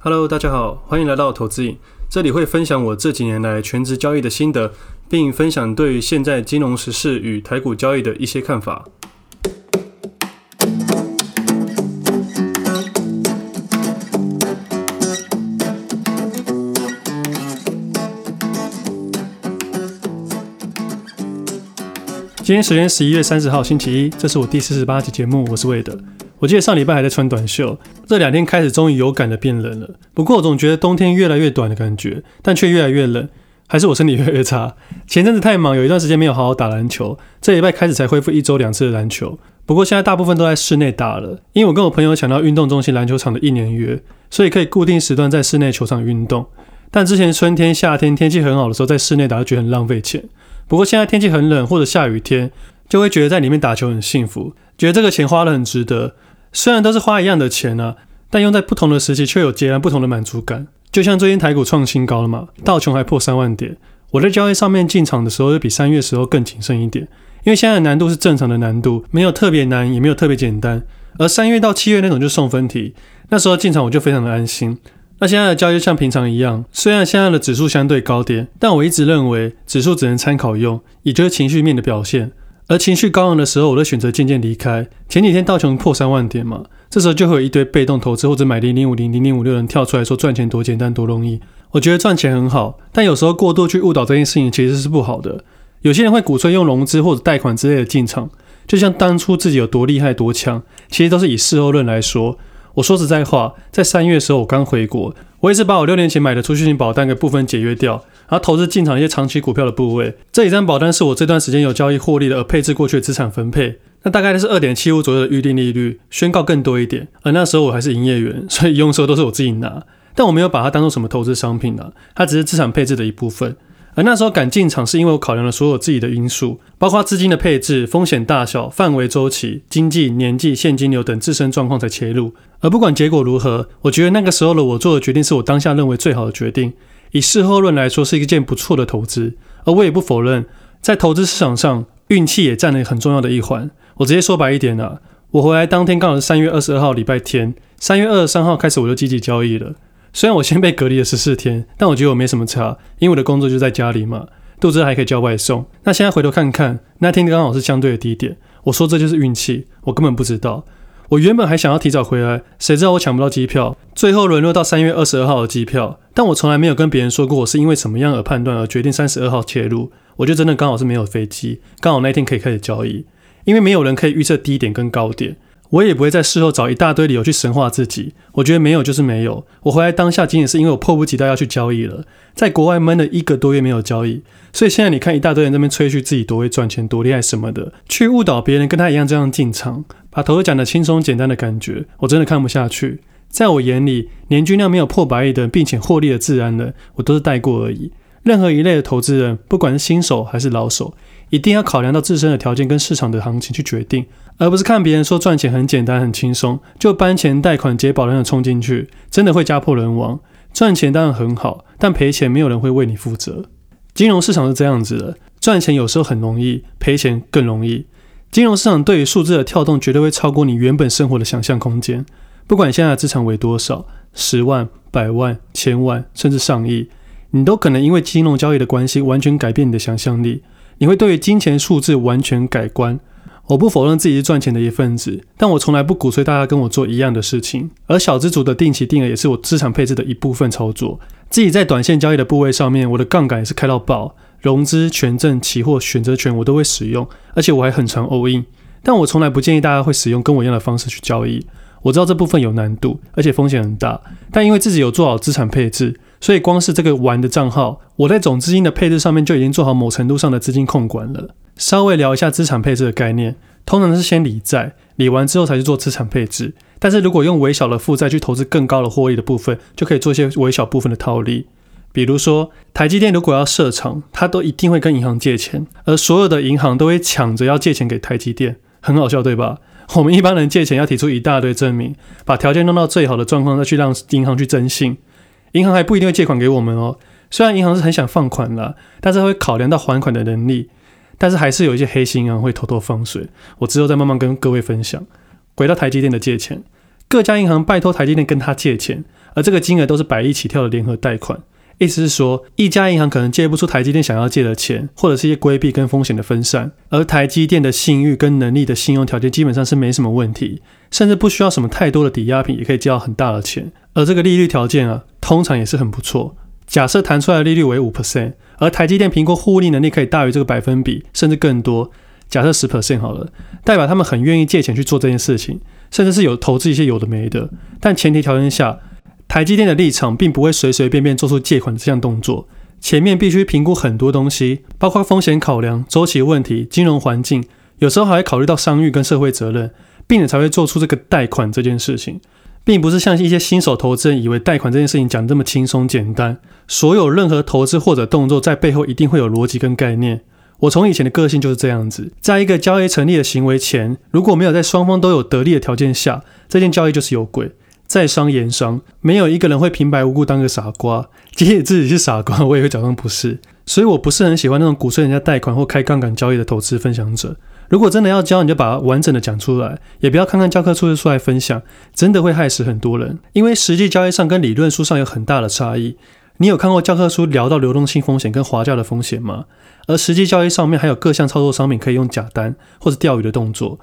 Hello，大家好，欢迎来到投资影。这里会分享我这几年来全职交易的心得，并分享对现在金融时事与台股交易的一些看法。今天时间十一月三十号星期一，这是我第四十八集节目，我是魏德。我记得上礼拜还在穿短袖，这两天开始终于有感的变冷了。不过我总觉得冬天越来越短的感觉，但却越来越冷，还是我身体越来越差？前阵子太忙，有一段时间没有好好打篮球，这礼拜开始才恢复一周两次的篮球。不过现在大部分都在室内打了，因为我跟我朋友抢到运动中心篮球场的一年约，所以可以固定时段在室内球场运动。但之前春天、夏天天气很好的时候，在室内打就觉得很浪费钱。不过现在天气很冷或者下雨天，就会觉得在里面打球很幸福，觉得这个钱花得很值得。虽然都是花一样的钱啊，但用在不同的时期却有截然不同的满足感。就像最近台股创新高了嘛，道琼还破三万点。我在交易上面进场的时候，就比三月时候更谨慎一点，因为现在的难度是正常的难度，没有特别难，也没有特别简单。而三月到七月那种就送分题，那时候进场我就非常的安心。那现在的交易像平常一样，虽然现在的指数相对高点，但我一直认为指数只能参考用，也就是情绪面的表现。而情绪高昂的时候，我都选择渐渐离开。前几天道琼破三万点嘛，这时候就会有一堆被动投资或者买零零五零零零五六人跳出来说赚钱多简单多容易。我觉得赚钱很好，但有时候过度去误导这件事情其实是不好的。有些人会鼓吹用融资或者贷款之类的进场，就像当初自己有多厉害多强，其实都是以事后论来说。我说实在话，在三月的时候我刚回国，我也是把我六年前买的储蓄型保单给部分解约掉。然后投资进场一些长期股票的部位，这一张保单是我这段时间有交易获利的，而配置过去的资产分配，那大概是二点七五左右的预定利率，宣告更多一点。而那时候我还是营业员，所以用的时候都是我自己拿，但我没有把它当做什么投资商品啊，它只是资产配置的一部分。而那时候敢进场，是因为我考量了所有自己的因素，包括资金的配置、风险大小、范围、周期、经济、年纪、现金流等自身状况才切入。而不管结果如何，我觉得那个时候的我做的决定是我当下认为最好的决定。以事后论来说，是一件不错的投资，而我也不否认，在投资市场上，运气也占了很重要的一环。我直接说白一点啊，我回来当天刚好是三月二十二号礼拜天，三月二十三号开始我就积极交易了。虽然我先被隔离了十四天，但我觉得我没什么差，因为我的工作就在家里嘛，肚子还可以叫外送。那现在回头看看，那天刚好是相对的低点，我说这就是运气，我根本不知道。我原本还想要提早回来，谁知道我抢不到机票，最后沦落到三月二十二号的机票。但我从来没有跟别人说过我是因为什么样而判断而决定三十二号切入。我就真的刚好是没有飞机，刚好那天可以开始交易。因为没有人可以预测低点跟高点，我也不会在事后找一大堆理由去神化自己。我觉得没有就是没有。我回来当下仅仅是因为我迫不及待要去交易了，在国外闷了一个多月没有交易，所以现在你看一大堆人那边吹嘘自己多会赚钱、多厉害什么的，去误导别人跟他一样这样进场。把投资讲的轻松简单的感觉，我真的看不下去。在我眼里，年均量没有破百亿的，并且获利的自然人，我都是带过而已。任何一类的投资人，不管是新手还是老手，一定要考量到自身的条件跟市场的行情去决定，而不是看别人说赚钱很简单很轻松，就搬钱贷款解保单的冲进去，真的会家破人亡。赚钱当然很好，但赔钱没有人会为你负责。金融市场是这样子的，赚钱有时候很容易，赔钱更容易。金融市场对于数字的跳动，绝对会超过你原本生活的想象空间。不管现在的资产为多少，十万、百万、千万，甚至上亿，你都可能因为金融交易的关系，完全改变你的想象力。你会对于金钱数字完全改观。我不否认自己是赚钱的一份子，但我从来不鼓吹大家跟我做一样的事情。而小资族的定期定额也是我资产配置的一部分操作。自己在短线交易的部位上面，我的杠杆也是开到爆。融资、权证、期货、选择权，我都会使用，而且我还很常 all in。但我从来不建议大家会使用跟我一样的方式去交易。我知道这部分有难度，而且风险很大。但因为自己有做好资产配置，所以光是这个玩的账号，我在总资金的配置上面就已经做好某程度上的资金控管了。稍微聊一下资产配置的概念，通常是先理债，理完之后才去做资产配置。但是如果用微小的负债去投资更高的获利的部分，就可以做一些微小部分的套利。比如说，台积电如果要设厂，他都一定会跟银行借钱，而所有的银行都会抢着要借钱给台积电，很好笑，对吧？我们一般人借钱要提出一大堆证明，把条件弄到最好的状况，再去让银行去征信，银行还不一定会借款给我们哦。虽然银行是很想放款啦，但是会考量到还款的能力，但是还是有一些黑心银行会偷偷放水。我之后再慢慢跟各位分享。回到台积电的借钱，各家银行拜托台积电跟他借钱。而这个金额都是百亿起跳的联合贷款。意思是说，一家银行可能借不出台积电想要借的钱，或者是一些规避跟风险的分散，而台积电的信誉跟能力的信用条件基本上是没什么问题，甚至不需要什么太多的抵押品也可以借到很大的钱。而这个利率条件啊，通常也是很不错。假设谈出来的利率为五 percent，而台积电评估获利能力可以大于这个百分比，甚至更多。假设十 percent 好了，代表他们很愿意借钱去做这件事情，甚至是有投资一些有的没的。但前提条件下。台积电的立场并不会随随便便做出借款这项动作，前面必须评估很多东西，包括风险考量、周期问题、金融环境，有时候还会考虑到商誉跟社会责任，并且才会做出这个贷款这件事情，并不是像一些新手投资人以为贷款这件事情讲这么轻松简单。所有任何投资或者动作在背后一定会有逻辑跟概念。我从以前的个性就是这样子，在一个交易成立的行为前，如果没有在双方都有得利的条件下，这件交易就是有鬼。在商言商，没有一个人会平白无故当个傻瓜。即使自己是傻瓜，我也会假装不是。所以我不是很喜欢那种鼓吹人家贷款或开杠杆交易的投资分享者。如果真的要教，你就把它完整的讲出来，也不要看看教科书就出来分享，真的会害死很多人。因为实际交易上跟理论书上有很大的差异。你有看过教科书聊到流动性风险跟滑价的风险吗？而实际交易上面还有各项操作商品可以用假单或者钓鱼的动作，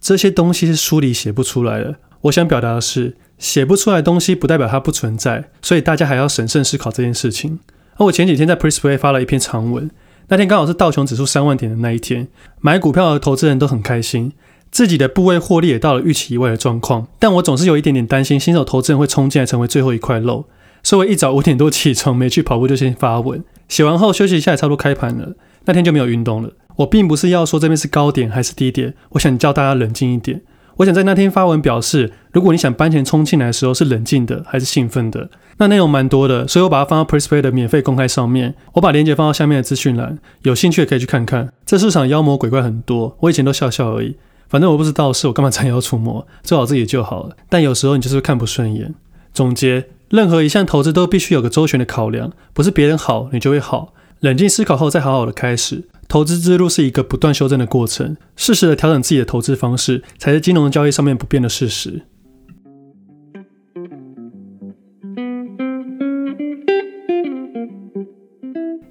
这些东西是书里写不出来的。我想表达的是。写不出来东西不代表它不存在，所以大家还要审慎思考这件事情。而我前几天在 PressPlay 发了一篇长文，那天刚好是道琼指数三万点的那一天，买股票的投资人都很开心，自己的部位获利也到了预期以外的状况。但我总是有一点点担心，新手投资人会冲进来成为最后一块肉，所以我一早五点多起床，没去跑步就先发文，写完后休息一下，也差不多开盘了。那天就没有运动了。我并不是要说这边是高点还是低点，我想叫大家冷静一点。我想在那天发文表示，如果你想搬钱冲进来的时候是冷静的还是兴奋的，那内容蛮多的，所以我把它放到 Prespay 的免费公开上面，我把链接放到下面的资讯栏，有兴趣的可以去看看。这市场妖魔鬼怪很多，我以前都笑笑而已，反正我不知道是我干嘛斩妖除魔，做好自己就好了。但有时候你就是看不顺眼。总结，任何一项投资都必须有个周全的考量，不是别人好你就会好，冷静思考后再好好的开始。投资之路是一个不断修正的过程，适时的调整自己的投资方式，才是金融交易上面不变的事实。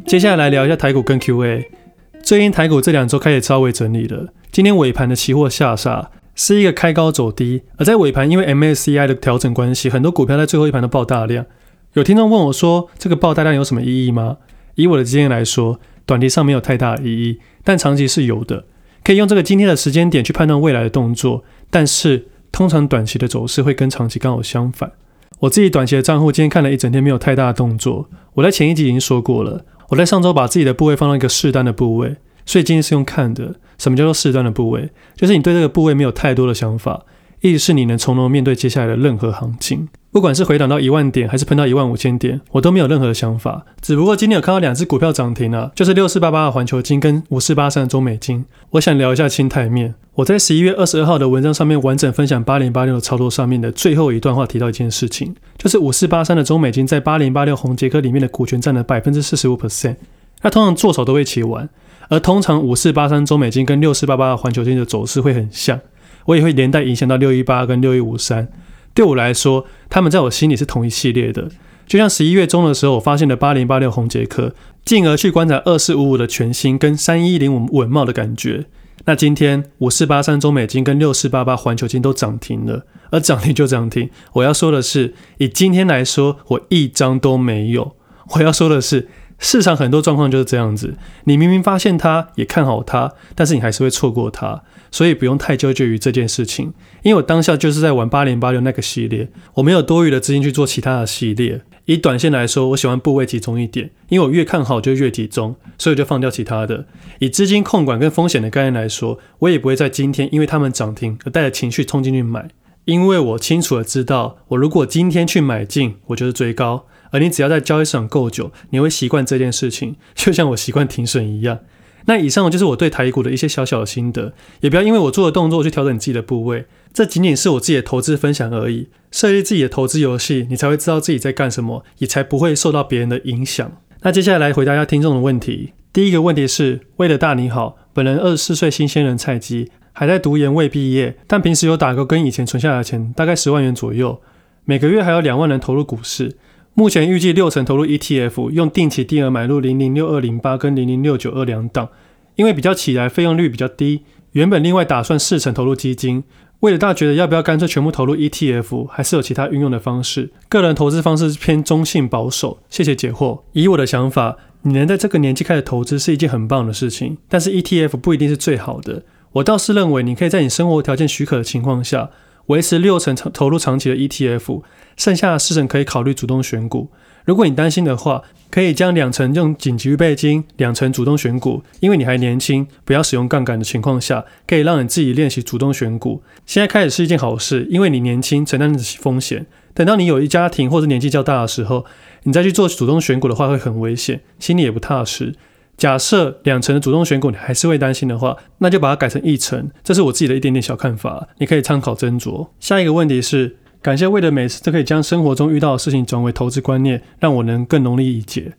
接下来聊一下台股跟 QA。最近台股这两周开始稍微整理了，今天尾盘的期货下杀，是一个开高走低，而在尾盘因为 MSCI 的调整关系，很多股票在最后一盘都爆大量。有听众问我说，这个爆大量有什么意义吗？以我的经验来说，短期上没有太大的意义，但长期是有的。可以用这个今天的时间点去判断未来的动作，但是通常短期的走势会跟长期刚好相反。我自己短期的账户今天看了一整天没有太大的动作。我在前一集已经说过了，我在上周把自己的部位放到一个适当的部位，所以今天是用看的。什么叫做适当的部位？就是你对这个部位没有太多的想法，意思是你能从容面对接下来的任何行情。不管是回档到一万点，还是喷到一万五千点，我都没有任何的想法。只不过今天有看到两只股票涨停了，就是六四八八的环球金跟五四八三的中美金。我想聊一下心态面。我在十一月二十二号的文章上面完整分享八零八六的操作上面的最后一段话，提到一件事情，就是五四八三的中美金在八零八六宏捷科里面的股权占了百分之四十五 percent。那通常做手都会起玩，而通常五四八三中美金跟六四八八的环球金的走势会很像，我也会连带影响到六一八跟六一五三。对我来说，他们在我心里是同一系列的。就像十一月中的时候，我发现了八零八六红杰克，进而去观察二四五五的全新跟三一零五稳懋的感觉。那今天五四八三中美金跟六四八八环球金都涨停了，而涨停就涨停。我要说的是，以今天来说，我一张都没有。我要说的是，市场很多状况就是这样子，你明明发现它，也看好它，但是你还是会错过它。所以不用太纠结于这件事情，因为我当下就是在玩八零八六那个系列，我没有多余的资金去做其他的系列。以短线来说，我喜欢部位集中一点，因为我越看好就越集中，所以就放掉其他的。以资金控管跟风险的概念来说，我也不会在今天因为他们涨停而带着情绪冲进去买，因为我清楚的知道，我如果今天去买进，我就是追高，而你只要在交易市场够久，你会习惯这件事情，就像我习惯停损一样。那以上就是我对台股的一些小小的心得，也不要因为我做的动作去调整自己的部位，这仅仅是我自己的投资分享而已。设立自己的投资游戏，你才会知道自己在干什么，也才不会受到别人的影响。那接下来回答一下听众的问题。第一个问题是，为了大你好，本人二十四岁新鲜人菜鸡，还在读研未毕业，但平时有打工跟以前存下来的钱大概十万元左右。每个月还有两万人投入股市。目前预计六成投入 ETF，用定期定额买入零零六二零八跟零零六九二两档，因为比较起来费用率比较低。原本另外打算四成投入基金。为了大家觉得要不要干脆全部投入 ETF，还是有其他运用的方式。个人投资方式偏中性保守。谢谢解惑。以我的想法，你能在这个年纪开始投资是一件很棒的事情，但是 ETF 不一定是最好的。我倒是认为，你可以在你生活条件许可的情况下，维持六成投入长期的 ETF，剩下的四成可以考虑主动选股。如果你担心的话，可以将两成用紧急预备金，两成主动选股。因为你还年轻，不要使用杠杆的情况下，可以让你自己练习主动选股。现在开始是一件好事，因为你年轻，承担得起风险。等到你有一家庭或者年纪较大的时候，你再去做主动选股的话，会很危险，心里也不踏实。假设两成的主动选股你还是会担心的话，那就把它改成一成。这是我自己的一点点小看法，你可以参考斟酌。下一个问题是。感谢为了每次都可以将生活中遇到的事情转为投资观念，让我能更容易理解。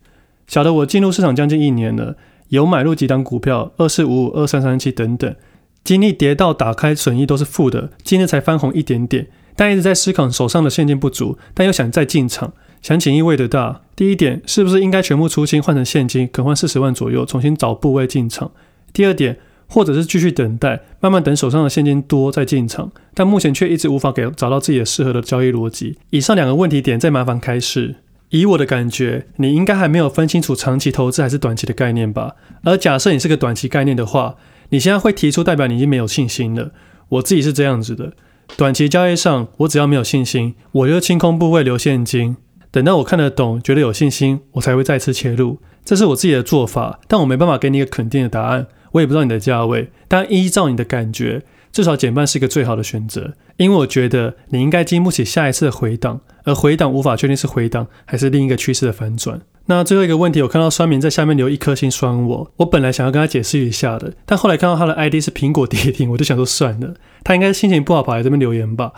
晓得我进入市场将近一年了，有买入几档股票，二四五五、二三三七等等，经历跌到打开损益都是负的，今日才翻红一点点，但一直在思考手上的现金不足，但又想再进场，想请益魏的大。第一点，是不是应该全部出清换成现金，可换四十万左右，重新找部位进场？第二点。或者是继续等待，慢慢等手上的现金多再进场，但目前却一直无法给找到自己的适合的交易逻辑。以上两个问题点再麻烦开示。以我的感觉，你应该还没有分清楚长期投资还是短期的概念吧？而假设你是个短期概念的话，你现在会提出代表你已经没有信心了。我自己是这样子的，短期交易上，我只要没有信心，我就清空部位留现金，等到我看得懂，觉得有信心，我才会再次切入。这是我自己的做法，但我没办法给你一个肯定的答案。我也不知道你的价位，但依照你的感觉，至少减半是一个最好的选择。因为我觉得你应该经不起下一次的回档，而回档无法确定是回档还是另一个趋势的反转。那最后一个问题，我看到酸民在下面留一颗星酸我，我本来想要跟他解释一下的，但后来看到他的 ID 是苹果跌停，我就想说算了，他应该心情不好跑来这边留言吧。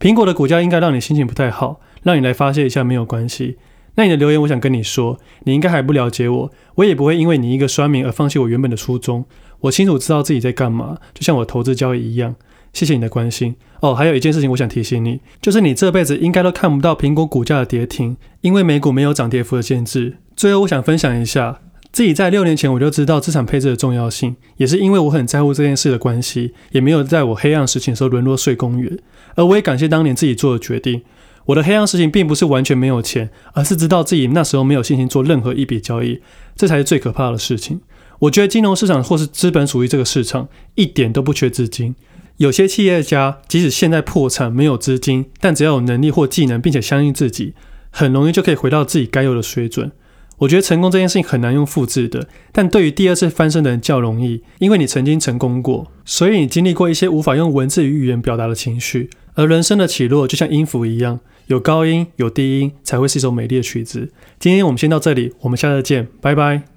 苹果的股价应该让你心情不太好，让你来发泄一下没有关系。那你的留言，我想跟你说，你应该还不了解我，我也不会因为你一个酸民而放弃我原本的初衷。我清楚知道自己在干嘛，就像我投资交易一样。谢谢你的关心哦。还有一件事情，我想提醒你，就是你这辈子应该都看不到苹果股价的跌停，因为美股没有涨跌幅的限制。最后，我想分享一下，自己在六年前我就知道资产配置的重要性，也是因为我很在乎这件事的关系，也没有在我黑暗时期的时候沦落睡公园。而我也感谢当年自己做的决定。我的黑暗事情并不是完全没有钱，而是知道自己那时候没有信心做任何一笔交易，这才是最可怕的事情。我觉得金融市场或是资本主义这个市场一点都不缺资金。有些企业家即使现在破产没有资金，但只要有能力或技能，并且相信自己，很容易就可以回到自己该有的水准。我觉得成功这件事情很难用复制的，但对于第二次翻身的人较容易，因为你曾经成功过，所以你经历过一些无法用文字与语言表达的情绪。而人生的起落就像音符一样，有高音有低音，才会是一首美丽的曲子。今天我们先到这里，我们下次见，拜拜。